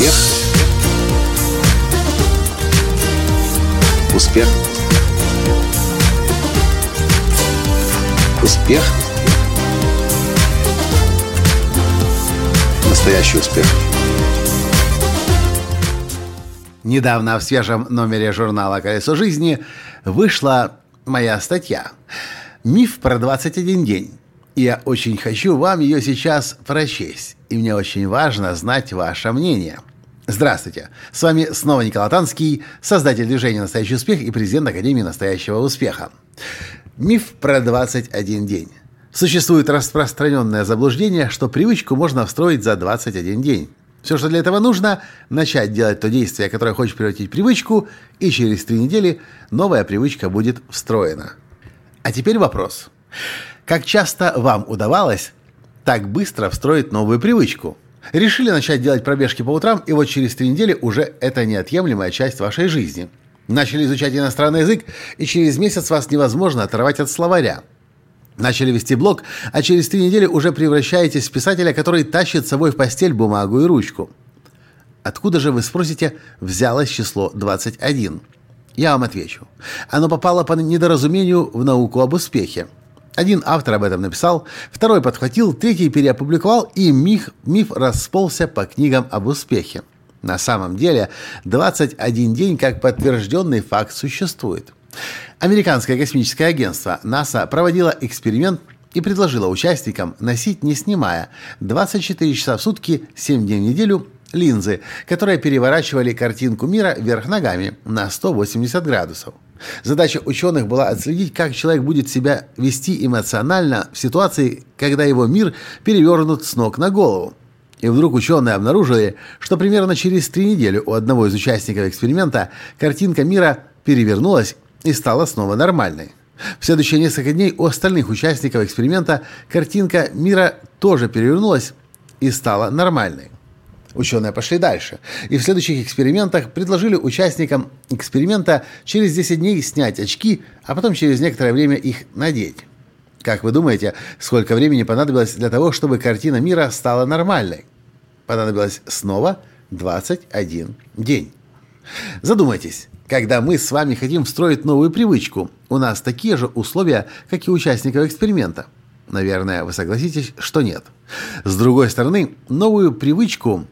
Успех. Успех. Успех. Настоящий успех. Недавно в свежем номере журнала «Колесо жизни» вышла моя статья «Миф про 21 день». Я очень хочу вам ее сейчас прочесть. И мне очень важно знать ваше мнение. Здравствуйте! С вами снова Николай Танский, создатель движения «Настоящий успех» и президент Академии «Настоящего успеха». Миф про 21 день. Существует распространенное заблуждение, что привычку можно встроить за 21 день. Все, что для этого нужно, начать делать то действие, которое хочешь превратить в привычку, и через три недели новая привычка будет встроена. А теперь вопрос. Как часто вам удавалось так быстро встроить новую привычку? Решили начать делать пробежки по утрам, и вот через три недели уже это неотъемлемая часть вашей жизни. Начали изучать иностранный язык, и через месяц вас невозможно оторвать от словаря. Начали вести блог, а через три недели уже превращаетесь в писателя, который тащит с собой в постель бумагу и ручку. Откуда же, вы спросите, взялось число 21? Я вам отвечу. Оно попало по недоразумению в науку об успехе. Один автор об этом написал, второй подхватил, третий переопубликовал, и миф, миф расползся по книгам об успехе. На самом деле, 21 день как подтвержденный факт существует. Американское космическое агентство НАСА проводило эксперимент и предложило участникам носить, не снимая, 24 часа в сутки, 7 дней в неделю линзы, которые переворачивали картинку мира вверх ногами на 180 градусов. Задача ученых была отследить, как человек будет себя вести эмоционально в ситуации, когда его мир перевернут с ног на голову. И вдруг ученые обнаружили, что примерно через три недели у одного из участников эксперимента картинка мира перевернулась и стала снова нормальной. В следующие несколько дней у остальных участников эксперимента картинка мира тоже перевернулась и стала нормальной. Ученые пошли дальше и в следующих экспериментах предложили участникам эксперимента через 10 дней снять очки, а потом через некоторое время их надеть. Как вы думаете, сколько времени понадобилось для того, чтобы картина мира стала нормальной? Понадобилось снова 21 день. Задумайтесь, когда мы с вами хотим встроить новую привычку, у нас такие же условия, как и участников эксперимента. Наверное, вы согласитесь, что нет. С другой стороны, новую привычку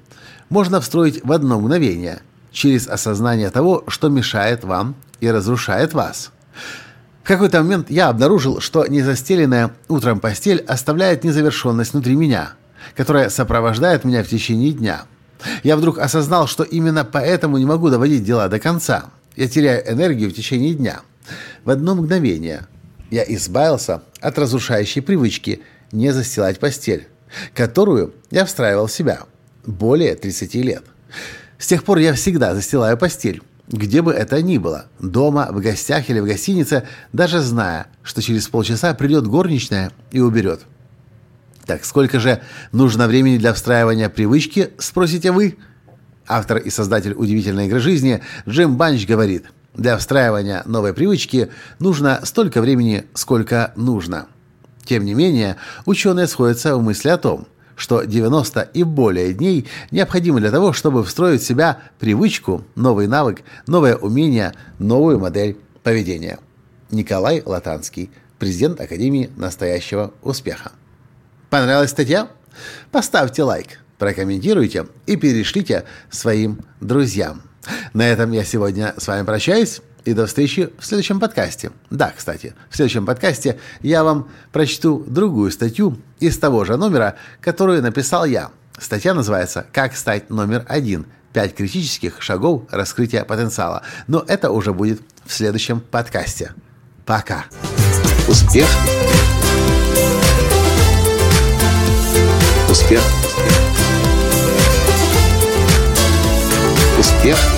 можно встроить в одно мгновение, через осознание того, что мешает вам и разрушает вас. В какой-то момент я обнаружил, что незастеленная утром постель оставляет незавершенность внутри меня, которая сопровождает меня в течение дня. Я вдруг осознал, что именно поэтому не могу доводить дела до конца. Я теряю энергию в течение дня. В одно мгновение я избавился от разрушающей привычки не застилать постель, которую я встраивал в себя – более 30 лет. С тех пор я всегда застилаю постель, где бы это ни было, дома, в гостях или в гостинице, даже зная, что через полчаса придет горничная и уберет. Так сколько же нужно времени для встраивания привычки, спросите вы? Автор и создатель удивительной игры жизни Джим Банч говорит, для встраивания новой привычки нужно столько времени, сколько нужно. Тем не менее, ученые сходятся в мысли о том – что 90 и более дней необходимы для того, чтобы встроить в себя привычку, новый навык, новое умение, новую модель поведения. Николай Латанский, президент Академии настоящего успеха. Понравилась статья? Поставьте лайк, прокомментируйте и перешлите своим друзьям. На этом я сегодня с вами прощаюсь и до встречи в следующем подкасте. Да, кстати, в следующем подкасте я вам прочту другую статью из того же номера, которую написал я. Статья называется «Как стать номер один. Пять критических шагов раскрытия потенциала». Но это уже будет в следующем подкасте. Пока. Успех. Успех. Успех.